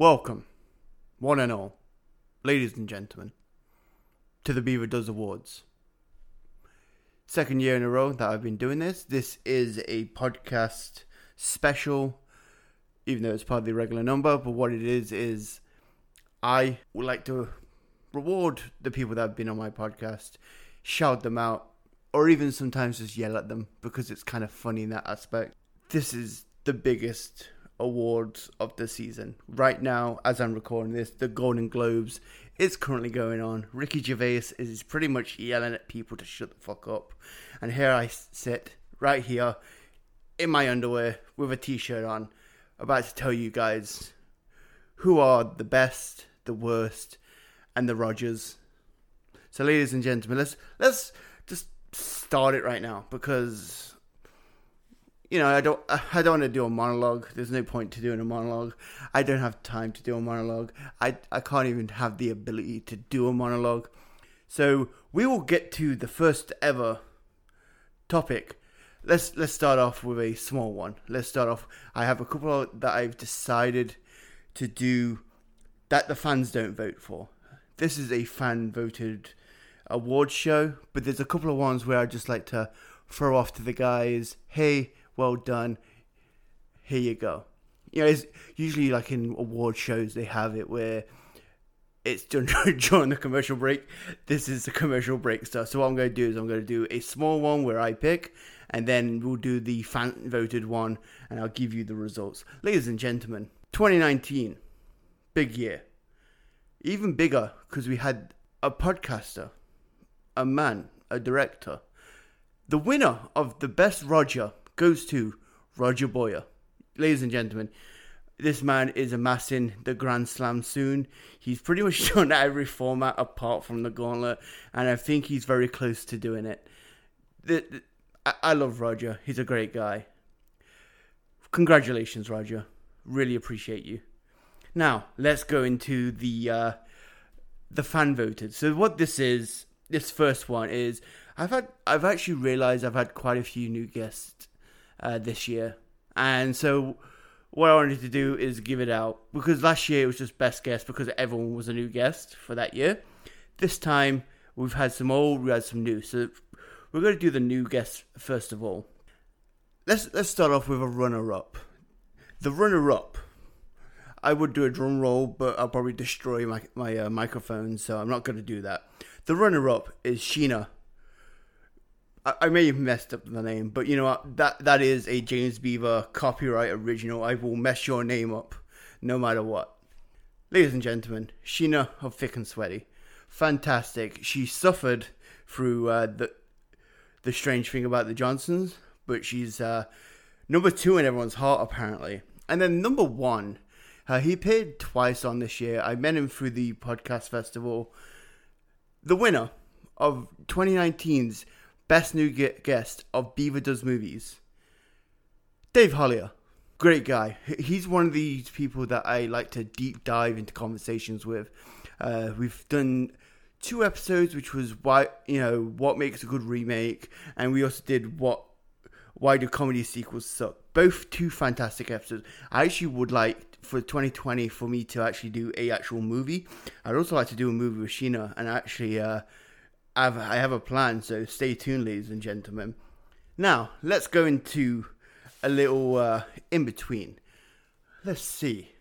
Welcome, one and all, ladies and gentlemen, to the Beaver Does Awards. Second year in a row that I've been doing this. This is a podcast special, even though it's part of the regular number. But what it is, is I would like to reward the people that have been on my podcast, shout them out, or even sometimes just yell at them because it's kind of funny in that aspect. This is the biggest awards of the season. Right now, as I'm recording this, the Golden Globes is currently going on. Ricky Gervais is pretty much yelling at people to shut the fuck up. And here I sit, right here, in my underwear, with a t shirt on, about to tell you guys who are the best, the worst, and the Rogers. So, ladies and gentlemen, let's let's just start it right now because you know, I don't, I don't want to do a monologue. There's no point to doing a monologue. I don't have time to do a monologue. I, I can't even have the ability to do a monologue. So we will get to the first ever topic. Let's let's start off with a small one. Let's start off. I have a couple that I've decided to do that the fans don't vote for. This is a fan voted award show, but there's a couple of ones where I just like to throw off to the guys. Hey, well done. Here you go. You know, it's usually like in award shows they have it where it's done during the commercial break. This is the commercial break stuff. So what I'm going to do is I'm going to do a small one where I pick, and then we'll do the fan voted one, and I'll give you the results. Ladies and gentlemen, 2019, big year. Even bigger because we had a podcaster, a man, a director. The winner of the best Roger goes to Roger Boyer. Ladies and gentlemen, this man is amassing the Grand Slam soon. He's pretty much done every format apart from the Gauntlet, and I think he's very close to doing it. The, the, I, I love Roger. He's a great guy. Congratulations, Roger. Really appreciate you. Now let's go into the uh, the fan voted. So what this is, this first one is, I've had I've actually realized I've had quite a few new guests uh, this year. And so what I wanted to do is give it out because last year it was just best guest because everyone was a new guest for that year. This time we've had some old, we had some new. So we're going to do the new guests first of all. Let's let's start off with a runner up. The runner up. I would do a drum roll, but I'll probably destroy my my uh, microphone, so I'm not going to do that. The runner up is Sheena I, may have messed up the name, but you know what? That that is a James Beaver copyright original. I will mess your name up, no matter what. Ladies and gentlemen, Sheena of Thick and Sweaty, fantastic. She suffered through uh, the the strange thing about the Johnsons, but she's uh, number two in everyone's heart apparently. And then number one, uh, he appeared twice on this year. I met him through the podcast festival. The winner of 2019's best new guest of Beaver Does Movies. Dave Hollier. Great guy. He's one of these people that I like to deep dive into conversations with. Uh, we've done two episodes, which was why you know what makes a good remake, and we also did what why do comedy sequels suck. Both two fantastic episodes. I actually would like for 2020 for me to actually do a actual movie. I'd also like to do a movie with Sheena and actually uh, I've, I have a plan, so stay tuned, ladies and gentlemen. Now, let's go into a little uh, in between. Let's see.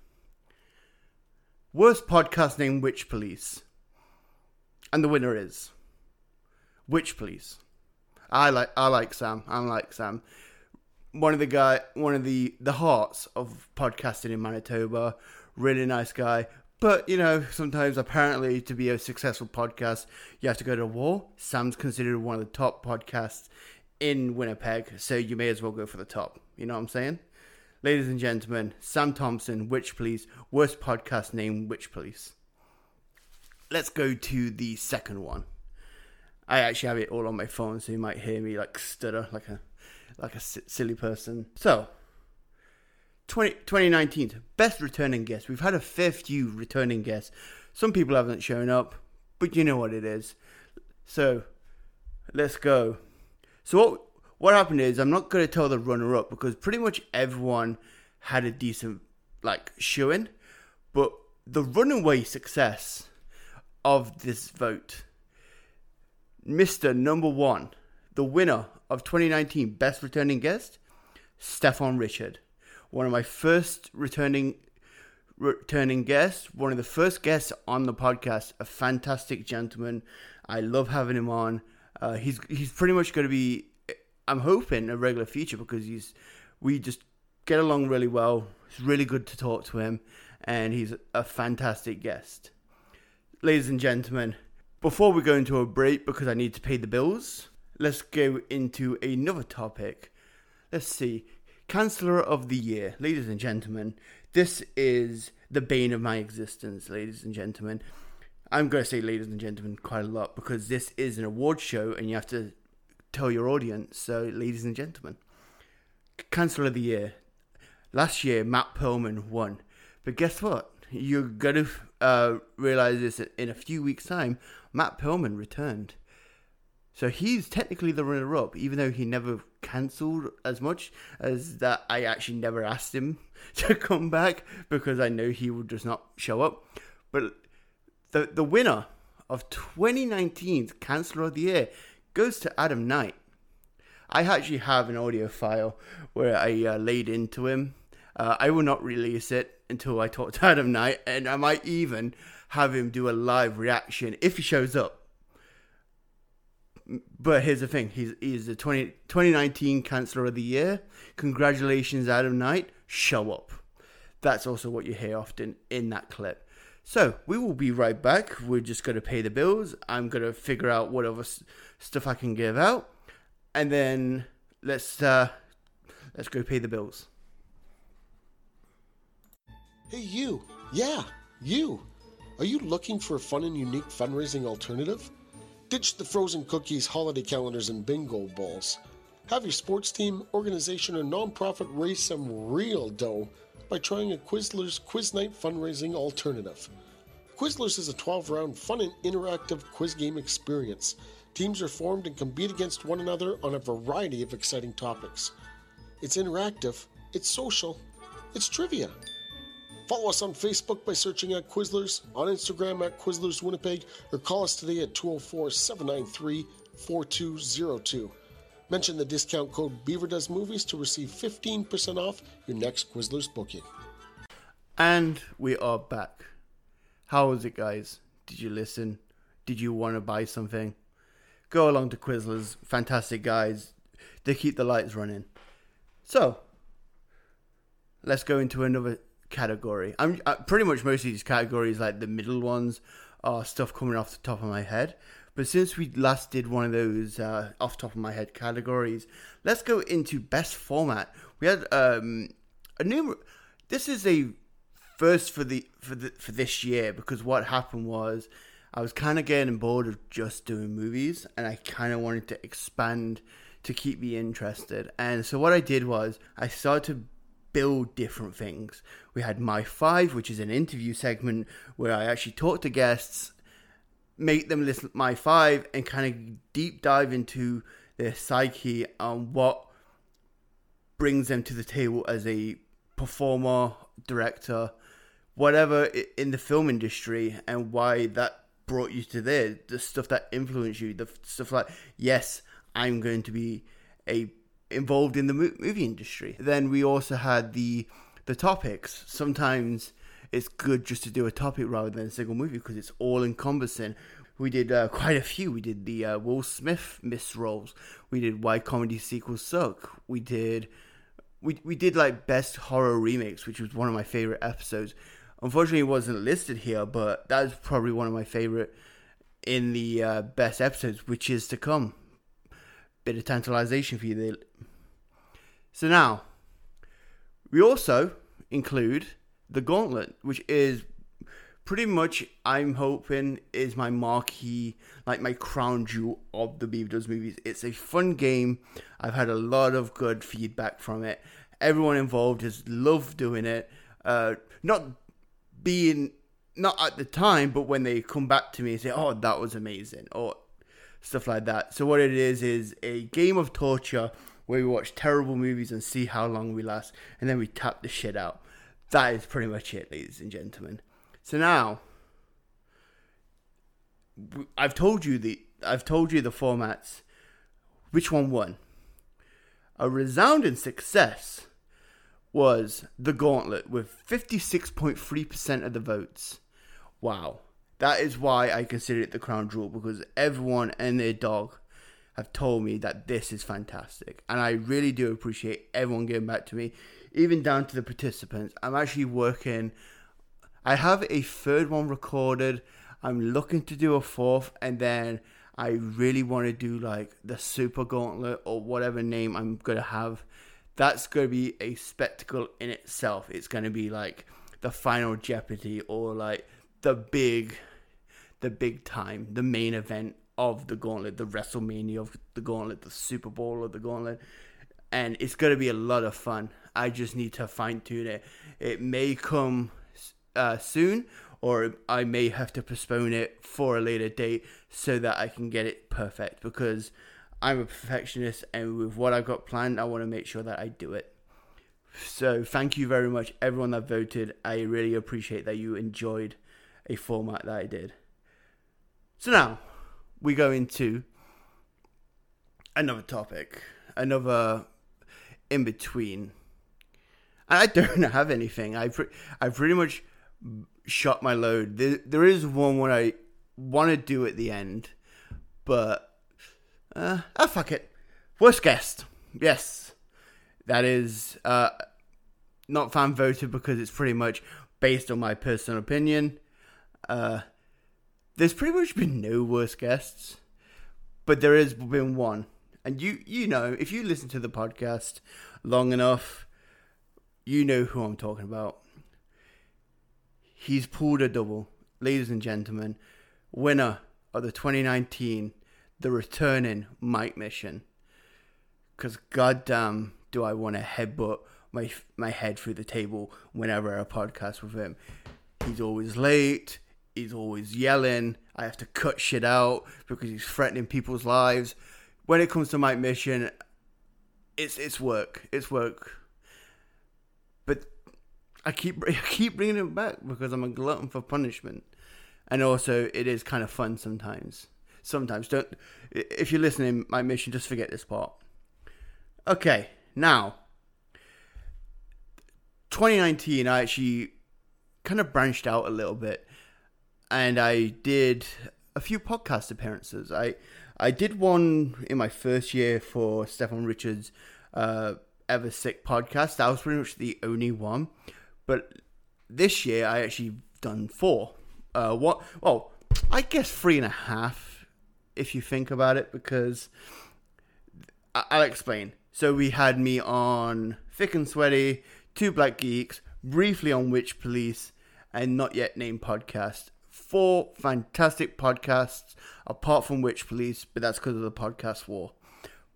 Worst podcast name Witch Police. And the winner is Witch Police. I like I like Sam. I like Sam. One of the guy one of the the hearts of podcasting in Manitoba. Really nice guy. But, you know, sometimes apparently to be a successful podcast, you have to go to war. Sam's considered one of the top podcasts in Winnipeg, so you may as well go for the top. You know what I'm saying? Ladies and gentlemen, Sam Thompson, Witch Police, worst podcast name, Witch Police. Let's go to the second one. I actually have it all on my phone, so you might hear me like stutter like a like a silly person. So, 20, 2019, best returning guest. We've had a fair few returning guests. Some people haven't shown up, but you know what it is. So, let's go. So what what happened is I'm not going to tell the runner up because pretty much everyone had a decent like showing, But the runaway success of this vote, Mr. Number One, the winner of 2019 Best Returning Guest, Stefan Richard. One of my first returning returning guests, one of the first guests on the podcast, a fantastic gentleman. I love having him on. Uh, he's he's pretty much going to be, I'm hoping, a regular feature because he's we just get along really well. It's really good to talk to him, and he's a fantastic guest. Ladies and gentlemen, before we go into a break because I need to pay the bills, let's go into another topic. Let's see. Canceller of the Year, ladies and gentlemen, this is the bane of my existence, ladies and gentlemen. I'm going to say ladies and gentlemen quite a lot because this is an award show and you have to tell your audience. So, ladies and gentlemen, Canceller of the Year. Last year, Matt Perlman won. But guess what? You're going to uh, realize this in a few weeks' time. Matt Perlman returned. So he's technically the runner up, even though he never cancelled as much as that. I actually never asked him to come back because I know he would just not show up. But the the winner of 2019's Canceller of the Year goes to Adam Knight. I actually have an audio file where I uh, laid into him. Uh, I will not release it until I talk to Adam Knight, and I might even have him do a live reaction if he shows up but here's the thing: he's he's the 20, 2019 Canceller of the Year. Congratulations, Adam Knight. Show up. That's also what you hear often in that clip. So we will be right back. We're just going to pay the bills. I'm going to figure out what other stuff I can give out, and then let's uh, let's go pay the bills. Hey, you. Yeah, you. Are you looking for a fun and unique fundraising alternative? Ditch the frozen cookies, holiday calendars, and bingo balls. Have your sports team, organization, or nonprofit raise some real dough by trying a Quizlers Quiz Night fundraising alternative. Quizlers is a 12 round fun and interactive quiz game experience. Teams are formed and compete against one another on a variety of exciting topics. It's interactive, it's social, it's trivia. Follow us on Facebook by searching at Quizlers, on Instagram at Quizlers Winnipeg, or call us today at 204 793 4202. Mention the discount code Beaver Does Movies to receive 15% off your next Quizlers booking. And we are back. How was it, guys? Did you listen? Did you want to buy something? Go along to Quizlers. Fantastic guys. They keep the lights running. So, let's go into another category. I'm uh, pretty much most of these categories, like the middle ones, are stuff coming off the top of my head. But since we last did one of those uh, off top of my head categories, let's go into best format. We had um, a new. This is a first for the for the for this year because what happened was I was kind of getting bored of just doing movies, and I kind of wanted to expand to keep me interested. And so what I did was I started to build different things. We had My Five, which is an interview segment where I actually talk to guests, make them listen My Five, and kind of deep dive into their psyche and what brings them to the table as a performer, director, whatever in the film industry, and why that brought you to there. The stuff that influenced you, the stuff like, yes, I'm going to be a involved in the movie industry. Then we also had the the topics. Sometimes it's good just to do a topic rather than a single movie because it's all encompassing. We did uh, quite a few. We did the uh, Will Smith miss roles. We did why comedy sequels suck. We did we we did like best horror remakes, which was one of my favorite episodes. Unfortunately, it wasn't listed here, but that's probably one of my favorite in the uh, best episodes, which is to come bit of tantalization for you there. So now, we also include the Gauntlet, which is pretty much, I'm hoping, is my marquee, like my crown jewel of the Beaver Does movies. It's a fun game. I've had a lot of good feedback from it. Everyone involved has loved doing it. Uh, not being not at the time, but when they come back to me and say, "Oh, that was amazing," or stuff like that. So what it is is a game of torture where we watch terrible movies and see how long we last, and then we tap the shit out. That is pretty much it, ladies and gentlemen. So now, I've told you the I've told you the formats. Which one won? A resounding success was the Gauntlet with 56.3% of the votes. Wow. That is why I consider it the crown jewel because everyone and their dog have told me that this is fantastic. And I really do appreciate everyone getting back to me, even down to the participants. I'm actually working, I have a third one recorded. I'm looking to do a fourth, and then I really want to do like the Super Gauntlet or whatever name I'm going to have. That's going to be a spectacle in itself. It's going to be like the final Jeopardy or like the big the big time, the main event of the gauntlet, the WrestleMania of the gauntlet, the Super Bowl of the gauntlet. And it's going to be a lot of fun. I just need to fine tune it. It may come uh, soon, or I may have to postpone it for a later date so that I can get it perfect because I'm a perfectionist and with what I've got planned, I want to make sure that I do it. So, thank you very much, everyone that voted. I really appreciate that you enjoyed a format that I did. So now we go into another topic, another in between. I don't have anything. I pre- I pretty much shot my load. There, there is one what I want to do at the end, but uh, oh fuck it. Worst guest, yes, that is uh, not fan voted because it's pretty much based on my personal opinion. Uh, there's pretty much been no worse guests, but there has been one. And you you know, if you listen to the podcast long enough, you know who I'm talking about. He's pulled a double, ladies and gentlemen, winner of the 2019 the returning Mike Mission. Cause goddamn, do I want to headbutt my my head through the table whenever I podcast with him. He's always late. He's always yelling. I have to cut shit out because he's threatening people's lives. When it comes to my mission, it's it's work. It's work. But I keep I keep bringing it back because I'm a glutton for punishment, and also it is kind of fun sometimes. Sometimes don't. If you're listening, my mission, just forget this part. Okay, now 2019, I actually kind of branched out a little bit and I did a few podcast appearances. I I did one in my first year for Stefan Richards' uh, Ever Sick podcast. That was pretty much the only one. But this year I actually done four. Uh, what? Well, I guess three and a half if you think about it, because I'll explain. So we had me on Thick and Sweaty, Two Black Geeks, briefly on Witch Police, and Not Yet Named Podcast four fantastic podcasts, apart from Witch Police, but that's because of the podcast war.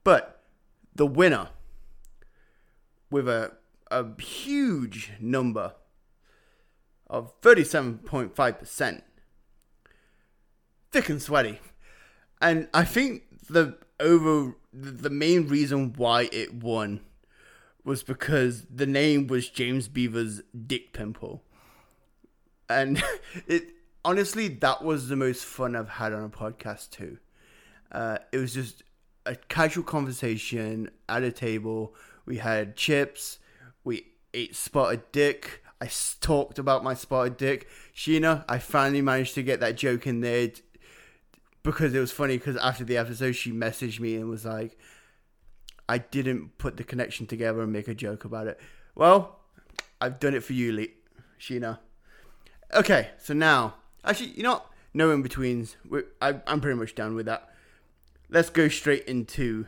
But the winner, with a, a huge number of 37.5%, thick and sweaty. And I think the over the main reason why it won was because the name was James Beaver's Dick Pimple. And it honestly, that was the most fun I've had on a podcast too. Uh, it was just a casual conversation at a table. We had chips. We ate spotted dick. I talked about my spotted dick. Sheena, I finally managed to get that joke in there because it was funny. Because after the episode, she messaged me and was like, "I didn't put the connection together and make a joke about it." Well, I've done it for you, Le- Sheena. Okay, so now Actually, you know, no in betweens. I'm pretty much done with that. Let's go straight into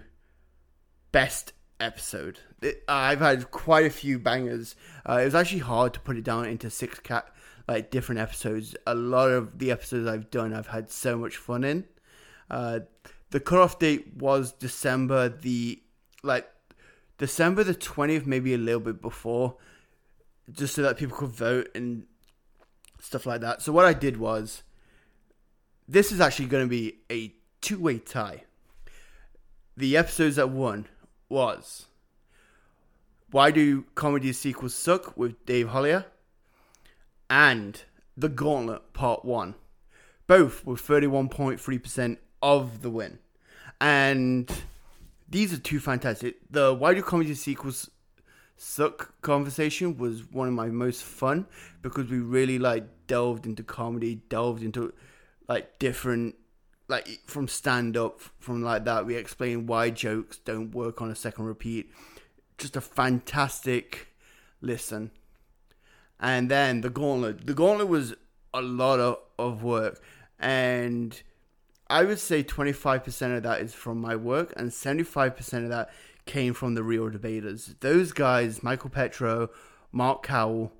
best episode. I've had quite a few bangers. Uh, it was actually hard to put it down into six cat like different episodes. A lot of the episodes I've done, I've had so much fun in. Uh, the cutoff date was December the like December the twentieth, maybe a little bit before, just so that people could vote and stuff like that. So what I did was, this is actually going to be a two-way tie. The episodes that won was Why Do Comedy Sequels Suck with Dave Hollier and The Gauntlet Part 1. Both with 31.3% of the win. And these are two fantastic. The Why Do Comedy Sequels Suck conversation was one of my most fun because we really like delved into comedy, delved into like different like from stand up from like that we explain why jokes don't work on a second repeat. Just a fantastic listen. And then the gauntlet. The gauntlet was a lot of, of work. And i would say 25% of that is from my work and 75% of that came from the real debaters those guys michael petro mark cowell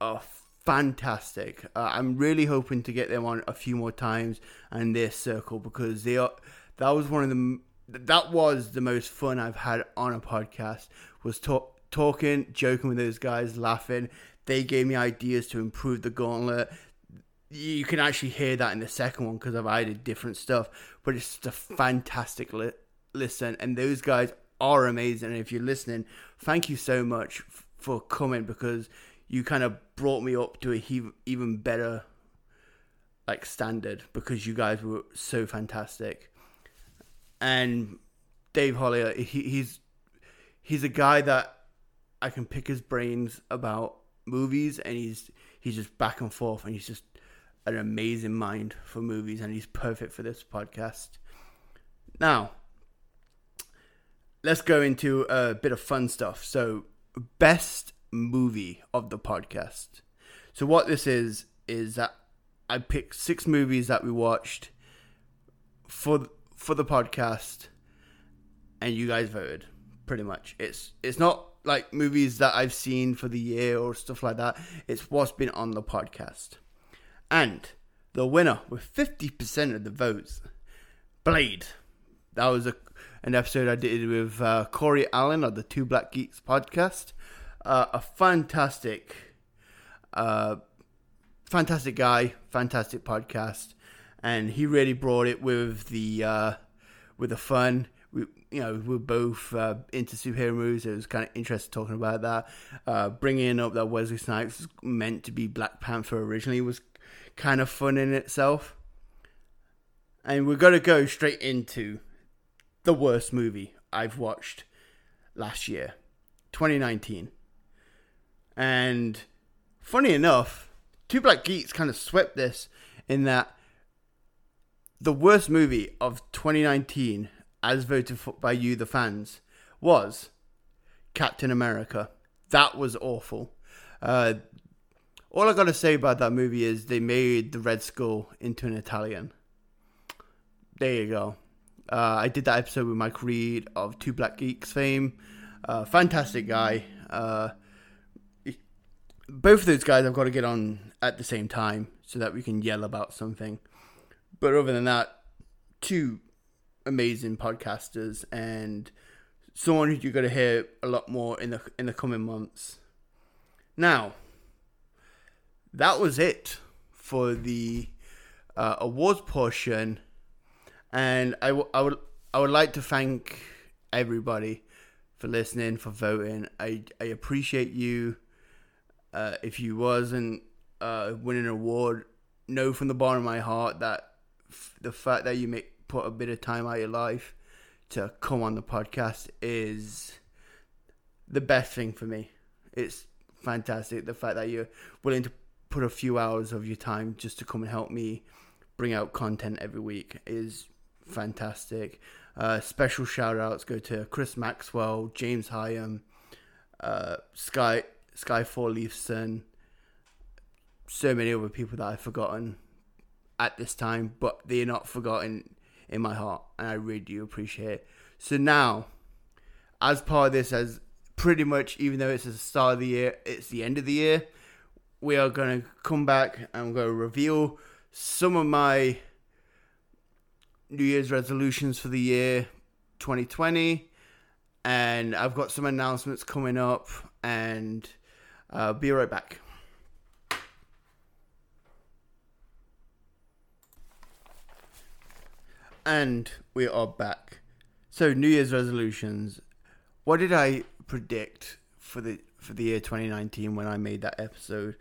are fantastic. Uh, I'm really hoping to get them on a few more times and their circle because they are. That was one of the. That was the most fun I've had on a podcast. Was talk, talking, joking with those guys, laughing. They gave me ideas to improve the gauntlet. You can actually hear that in the second one because I've added different stuff. But it's just a fantastic li- listen, and those guys are amazing. And if you're listening, thank you so much f- for coming because you kind of brought me up to a he- even better like standard because you guys were so fantastic. And Dave Hollier, he, he's he's a guy that I can pick his brains about movies, and he's he's just back and forth, and he's just an amazing mind for movies, and he's perfect for this podcast. Now, let's go into a bit of fun stuff. So, best movie of the podcast. So what this is is that I picked six movies that we watched for for the podcast, and you guys voted. Pretty much, it's it's not like movies that I've seen for the year or stuff like that. It's what's been on the podcast, and the winner with fifty percent of the votes, Blade. That was a an episode I did with uh, Corey Allen of the Two Black Geeks podcast uh, a fantastic, uh, fantastic guy, fantastic podcast, and he really brought it with the uh, with the fun. We, you know, we're both uh, into superhero movies. It was kind of interesting talking about that. Uh, bringing up that Wesley Snipes meant to be Black Panther originally was kind of fun in itself. And we're gonna go straight into the worst movie I've watched last year, 2019. And funny enough, Two Black Geeks kind of swept this in that the worst movie of 2019, as voted by you, the fans, was Captain America. That was awful. Uh, all I gotta say about that movie is they made the Red Skull into an Italian. There you go. Uh, I did that episode with Mike Reed of Two Black Geeks fame. Uh, fantastic guy. Uh, both of those guys I've got to get on at the same time so that we can yell about something. But other than that, two amazing podcasters and someone who you're going to hear a lot more in the in the coming months. Now, that was it for the uh, awards portion, and I, w- I would I would like to thank everybody for listening, for voting. I I appreciate you uh, if you wasn't uh, winning an award, know from the bottom of my heart that f- the fact that you make put a bit of time out of your life to come on the podcast is the best thing for me. It's fantastic. The fact that you're willing to put a few hours of your time just to come and help me bring out content every week is fantastic. Uh, special shout outs go to Chris Maxwell, James Hyam, uh, Sky Skyfall Leafson, so many other people that I've forgotten at this time, but they're not forgotten in my heart, and I really do appreciate it. So now, as part of this, as pretty much, even though it's the start of the year, it's the end of the year, we are going to come back and going to reveal some of my New Year's resolutions for the year 2020. And I've got some announcements coming up, and uh, be right back. And we are back. So New Year's resolutions. What did I predict for the for the year 2019 when I made that episode?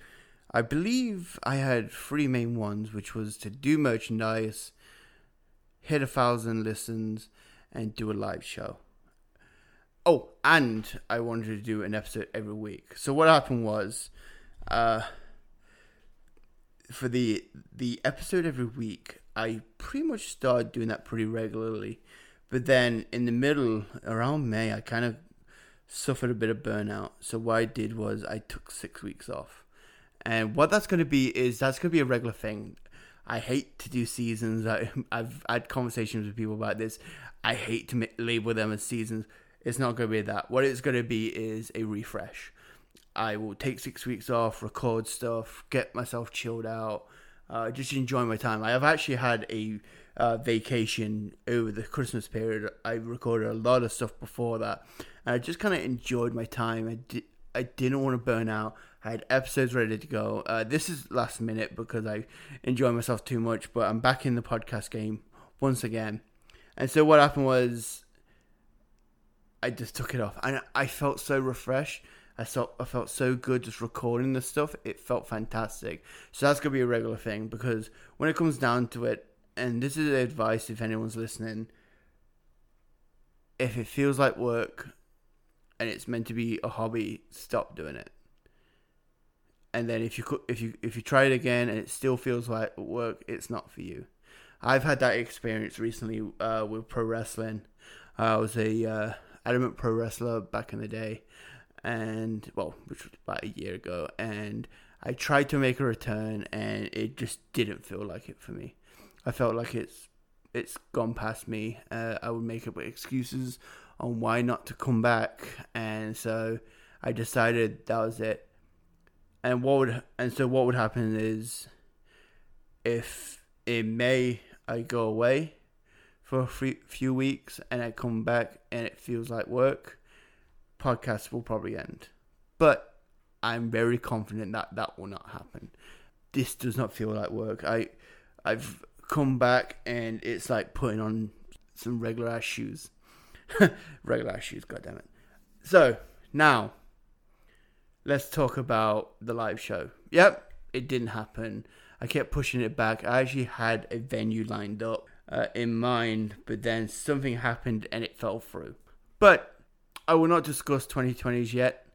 I believe I had three main ones, which was to do merchandise, hit a thousand listens, and do a live show. Oh, and I wanted to do an episode every week. So what happened was, uh, for the the episode every week, I pretty much started doing that pretty regularly. But then in the middle, around May, I kind of suffered a bit of burnout. So what I did was I took six weeks off. And what that's going to be is that's going to be a regular thing. I hate to do seasons. I, have had conversations with people about this. I hate to label them as seasons. It's not going to be that. What it's going to be is a refresh. I will take six weeks off, record stuff, get myself chilled out, uh, just enjoy my time. I have actually had a uh, vacation over the Christmas period. I recorded a lot of stuff before that, and I just kind of enjoyed my time. I di- I didn't want to burn out. I had episodes ready to go. Uh, this is last minute because I enjoy myself too much, but I'm back in the podcast game once again. And so what happened was I just took it off, and I felt so refreshed. I felt I felt so good just recording this stuff. It felt fantastic. So that's gonna be a regular thing because when it comes down to it, and this is advice if anyone's listening, if it feels like work and it's meant to be a hobby, stop doing it. And then if you if you if you try it again and it still feels like work, it's not for you. I've had that experience recently uh, with pro wrestling. I was a uh, adamant pro wrestler back in the day, and well, which was about a year ago, and I tried to make a return, and it just didn't feel like it for me. I felt like it's it's gone past me. Uh, I would make up excuses on why not to come back, and so I decided that was it. And what would and so what would happen is, if in May I go away for a few weeks and I come back and it feels like work, podcast will probably end. But I'm very confident that that will not happen. This does not feel like work. I I've come back and it's like putting on some regular ass shoes. regular ass shoes, god damn it. So, now let's talk about the live show. Yep, it didn't happen. I kept pushing it back. I actually had a venue lined up uh, in mind, but then something happened and it fell through. But I will not discuss 2020s yet,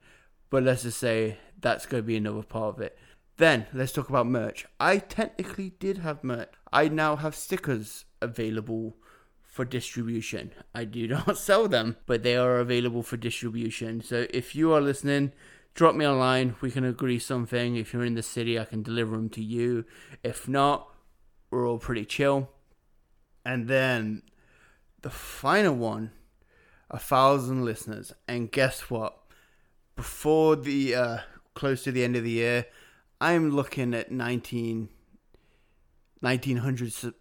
but let's just say that's going to be another part of it. Then let's talk about merch. I technically did have merch. I now have stickers available for distribution. I do not sell them, but they are available for distribution. So if you are listening, drop me a line. We can agree something. If you're in the city, I can deliver them to you. If not, we're all pretty chill. And then the final one a thousand listeners. And guess what? Before the uh, close to the end of the year, I'm looking at 19, 1900 sub,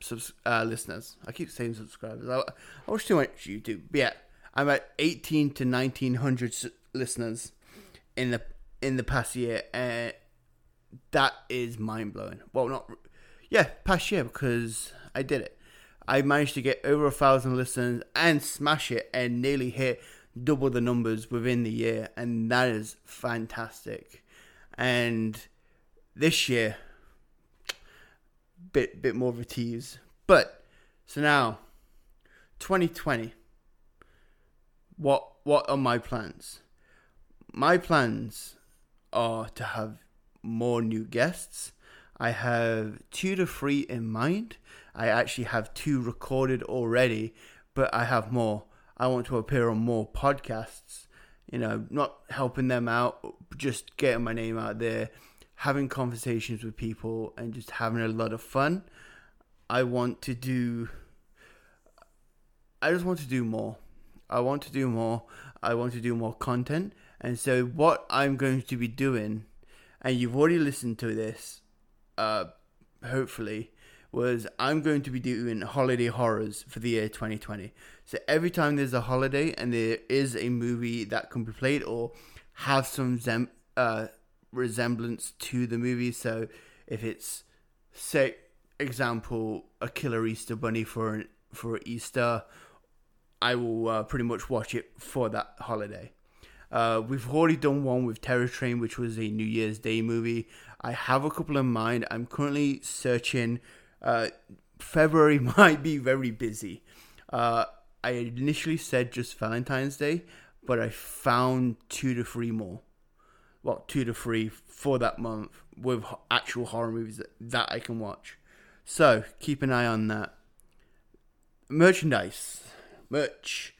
uh, listeners. I keep saying subscribers. I, I watch too much YouTube. But yeah, I'm at 18 to 1900 listeners in the in the past year, and that is mind blowing. Well, not yeah, past year because I did it. I managed to get over a thousand listens and smash it and nearly hit double the numbers within the year, and that is fantastic. And this year, bit bit more of a tease, but so now, 2020. What what are my plans? My plans are to have more new guests. I have two to three in mind I actually have two recorded already, but I have more. I want to appear on more podcasts. You know, not helping them out, just getting my name out there, having conversations with people, and just having a lot of fun. I want to do. I just want to do more. I want to do more. I want to do more content. And so, what I'm going to be doing, and you've already listened to this, uh, hopefully, was I'm going to be doing holiday horrors for the year 2020. So every time there's a holiday and there is a movie that can be played or have some zem- uh, resemblance to the movie. So if it's say example a killer Easter bunny for an, for Easter, I will uh, pretty much watch it for that holiday. Uh, we've already done one with Terror Train, which was a New Year's Day movie. I have a couple in mind. I'm currently searching. Uh, February might be very busy. Uh, I initially said just Valentine's Day, but I found two to three more. Well, two to three for that month with actual horror movies that, that I can watch. So keep an eye on that. Merchandise, merch.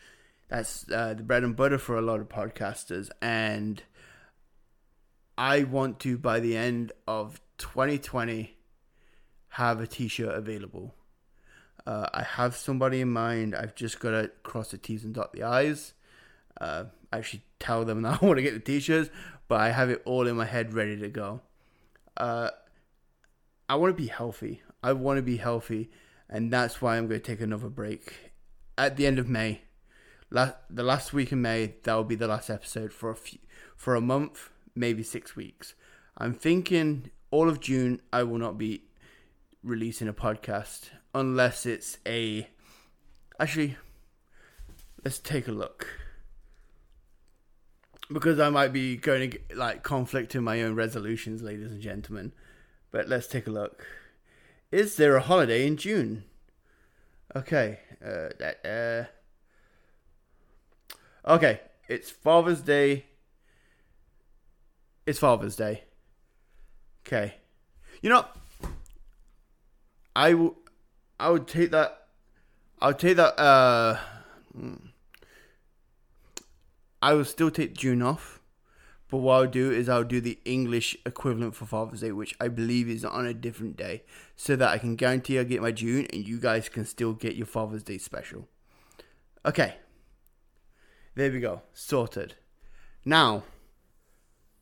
That's uh, the bread and butter for a lot of podcasters, and I want to by the end of 2020 have a T-shirt available. Uh, I have somebody in mind. I've just got to cross the T's and dot the I's. Uh, actually, tell them that I want to get the T-shirts, but I have it all in my head ready to go. Uh, I want to be healthy. I want to be healthy, and that's why I'm going to take another break at the end of May. The last week in May, that will be the last episode for a few, for a month, maybe six weeks. I'm thinking all of June I will not be releasing a podcast unless it's a. Actually, let's take a look because I might be going to like conflict in my own resolutions, ladies and gentlemen. But let's take a look. Is there a holiday in June? Okay. Uh, that, uh, okay. It's Father's Day. It's Father's Day. Okay. You know, I will. I would take that. I would take that. Uh. I will still take June off, but what I'll do is I'll do the English equivalent for Father's Day, which I believe is on a different day, so that I can guarantee I get my June and you guys can still get your Father's Day special. Okay. There we go. Sorted. Now,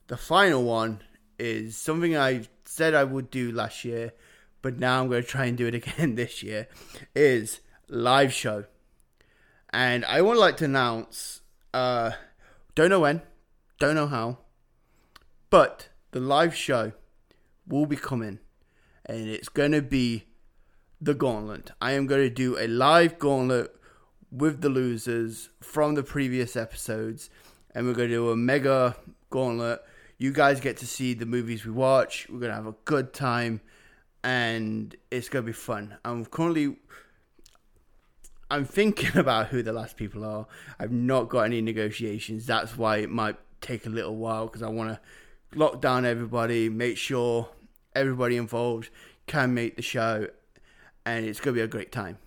the final one is something I said I would do last year, but now I'm going to try and do it again this year. Is live show, and I would like to announce. Uh, don't know when, don't know how, but the live show will be coming, and it's going to be the gauntlet. I am going to do a live gauntlet with the losers from the previous episodes, and we're going to do a mega gauntlet. You guys get to see the movies we watch. We're going to have a good time, and it's going to be fun. I'm currently. I'm thinking about who the last people are. I've not got any negotiations. That's why it might take a little while because I want to lock down everybody, make sure everybody involved can make the show, and it's going to be a great time.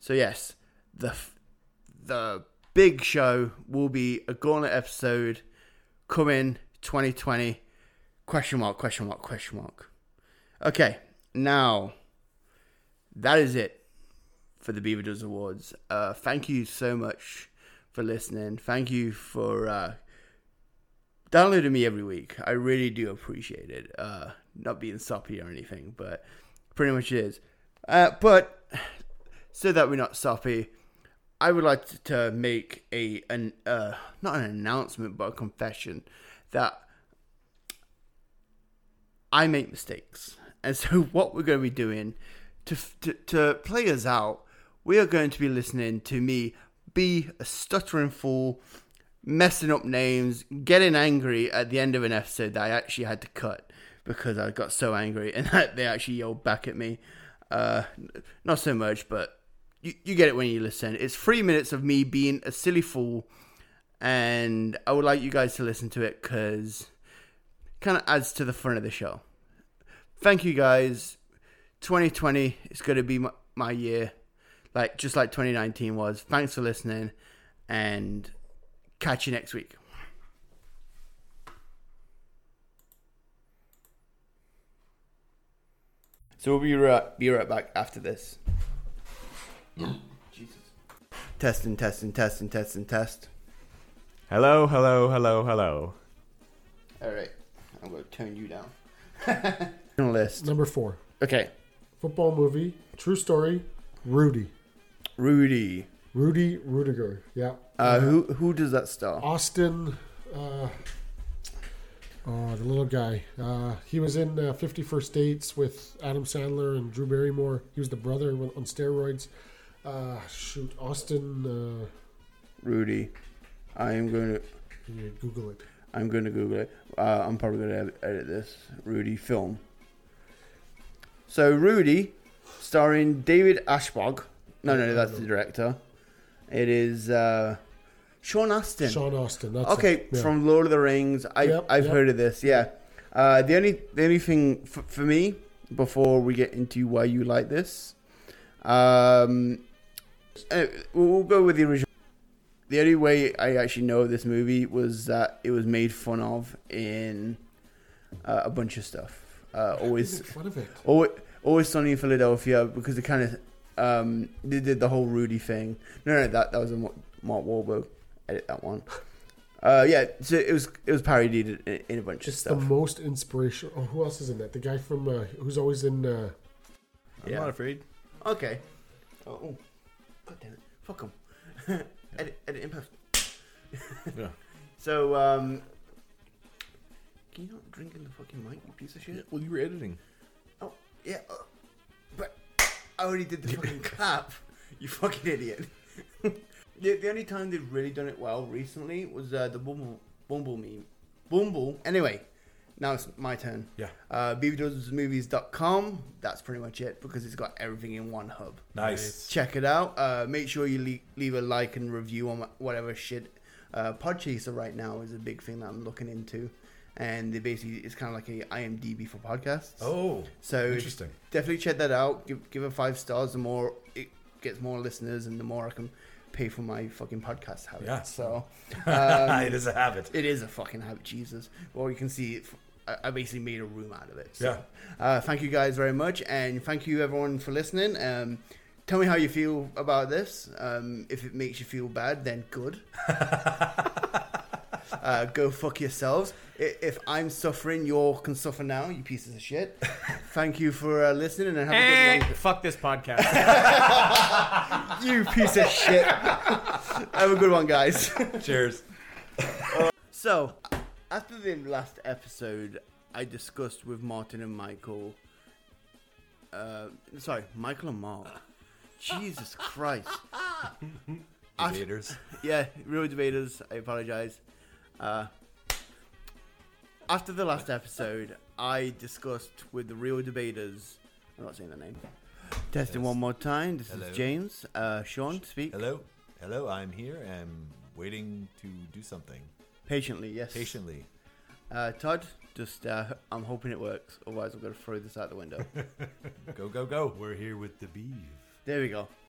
So yes, the the big show will be a gauntlet episode coming 2020 question mark question mark question mark. Okay now that is it for the beaver does awards. Uh thank you so much for listening. Thank you for uh downloading me every week. I really do appreciate it. Uh not being soppy or anything but pretty much is. Uh but so that we're not soppy I would like to make a an uh, not an announcement but a confession that I make mistakes, and so what we're going to be doing to to, to play us out, we are going to be listening to me be a stuttering fool, messing up names, getting angry at the end of an episode that I actually had to cut because I got so angry and that they actually yelled back at me. Uh, not so much, but you, you get it when you listen. It's three minutes of me being a silly fool, and I would like you guys to listen to it because kind of adds to the fun of the show. Thank you guys. 2020 is going to be my, my year, like just like 2019 was. Thanks for listening, and catch you next week. So we'll be right, be right back after this. Jesus. Testing, testing, testing, testing, test. And test and test. Hello, hello, hello, hello. All right, I'm going to turn you down. list. Number four, Okay, football movie, true story, Rudy. Rudy. Rudy Ruettiger. Yeah. Uh, who who does that star? Austin, uh, oh, the little guy. Uh, he was in uh, 50 Dates with Adam Sandler and Drew Barrymore. He was the brother on steroids. Uh, shoot, Austin. Uh, Rudy. I am going to. You Google it. I'm going to Google it. Uh, I'm probably going to edit this. Rudy film. So Rudy, starring David Anspaugh. No, no, no that's the director. It is uh, Sean Astin. Sean Austin. That's okay. Yeah. from Lord of the Rings. I, Yep, I've yep. heard of this. Yeah. Uh, the only the only thing f- for me before we get into why you like this, um, uh, we'll we'll go with the original. The only way I actually know this movie was that it was made fun of in uh, a bunch of stuff. Uh, always, fun of it? always, always sunny in Philadelphia because it kind of um, they did the whole Rudy thing. No, no, that that was a Mar- Mark Wahlberg. Edit that one. Uh, yeah, so it was it was parodied in, in a bunch It's of the stuff. most inspirational. Oh, who else is in that? The guy from uh, who's always in. Uh, I'm Yeah. not afraid. Okay. Oh, oh. God damn it! Fuck him. edit, edit in post. Yeah. So, um, can you not drink in the fucking mic, you piece of shit? Well, you were editing. Oh, yeah, uh, but I already did the fucking clap. You fucking idiot. the, the only time they've really done it well recently was uh, the Bumble, Bumble meme. Bumble. Anyway, now it's my turn. Yeah. Uh, BeaverDoesMovies.com. That's pretty much it because it's got everything in one hub. Nice. Check it out. Uh, make sure you le- leave a like and review on whatever shit. Uh, Podchaser right now is a big thing that I'm looking into, and they basically it's kind of like a IMDb for podcasts. Oh, so interesting. definitely check that out. Give give it five stars. The more it gets more listeners, and the more I can pay for my fucking podcast habit. Yeah. So um, it is a habit. it is a fucking habit, Jesus. Well, you can see it. I- I basically made a room out of it. So, Yeah. Uh, thank you guys very much, and thank you everyone for listening. Um, tell me how you feel about this. Um, if it makes you feel bad, then good. uh, go fuck yourselves. If I'm suffering, you all can suffer now. You pieces of shit. Thank you for uh, listening, and have a Eh, good one. fuck this podcast. You piece of shit. have a good one, guys. Cheers. So, after the last episode, I discussed with Martin and Michael. Uh, sorry, Michael and Mark. Jesus Christ. After- yeah, real debaters. I apologize. Uh, after the last episode, I discussed with the real debaters. I'm not saying the name. Testing Yes. one more time. This Hello. is James. Uh, Sean, speak Hello, hello. I'm here. I'm waiting to do something patiently. Yes. patiently. Uh, Todd, just uh, I'm hoping it works. Otherwise, I'm going to throw this out the window. Go, go, go. We're here with the beef. there we go.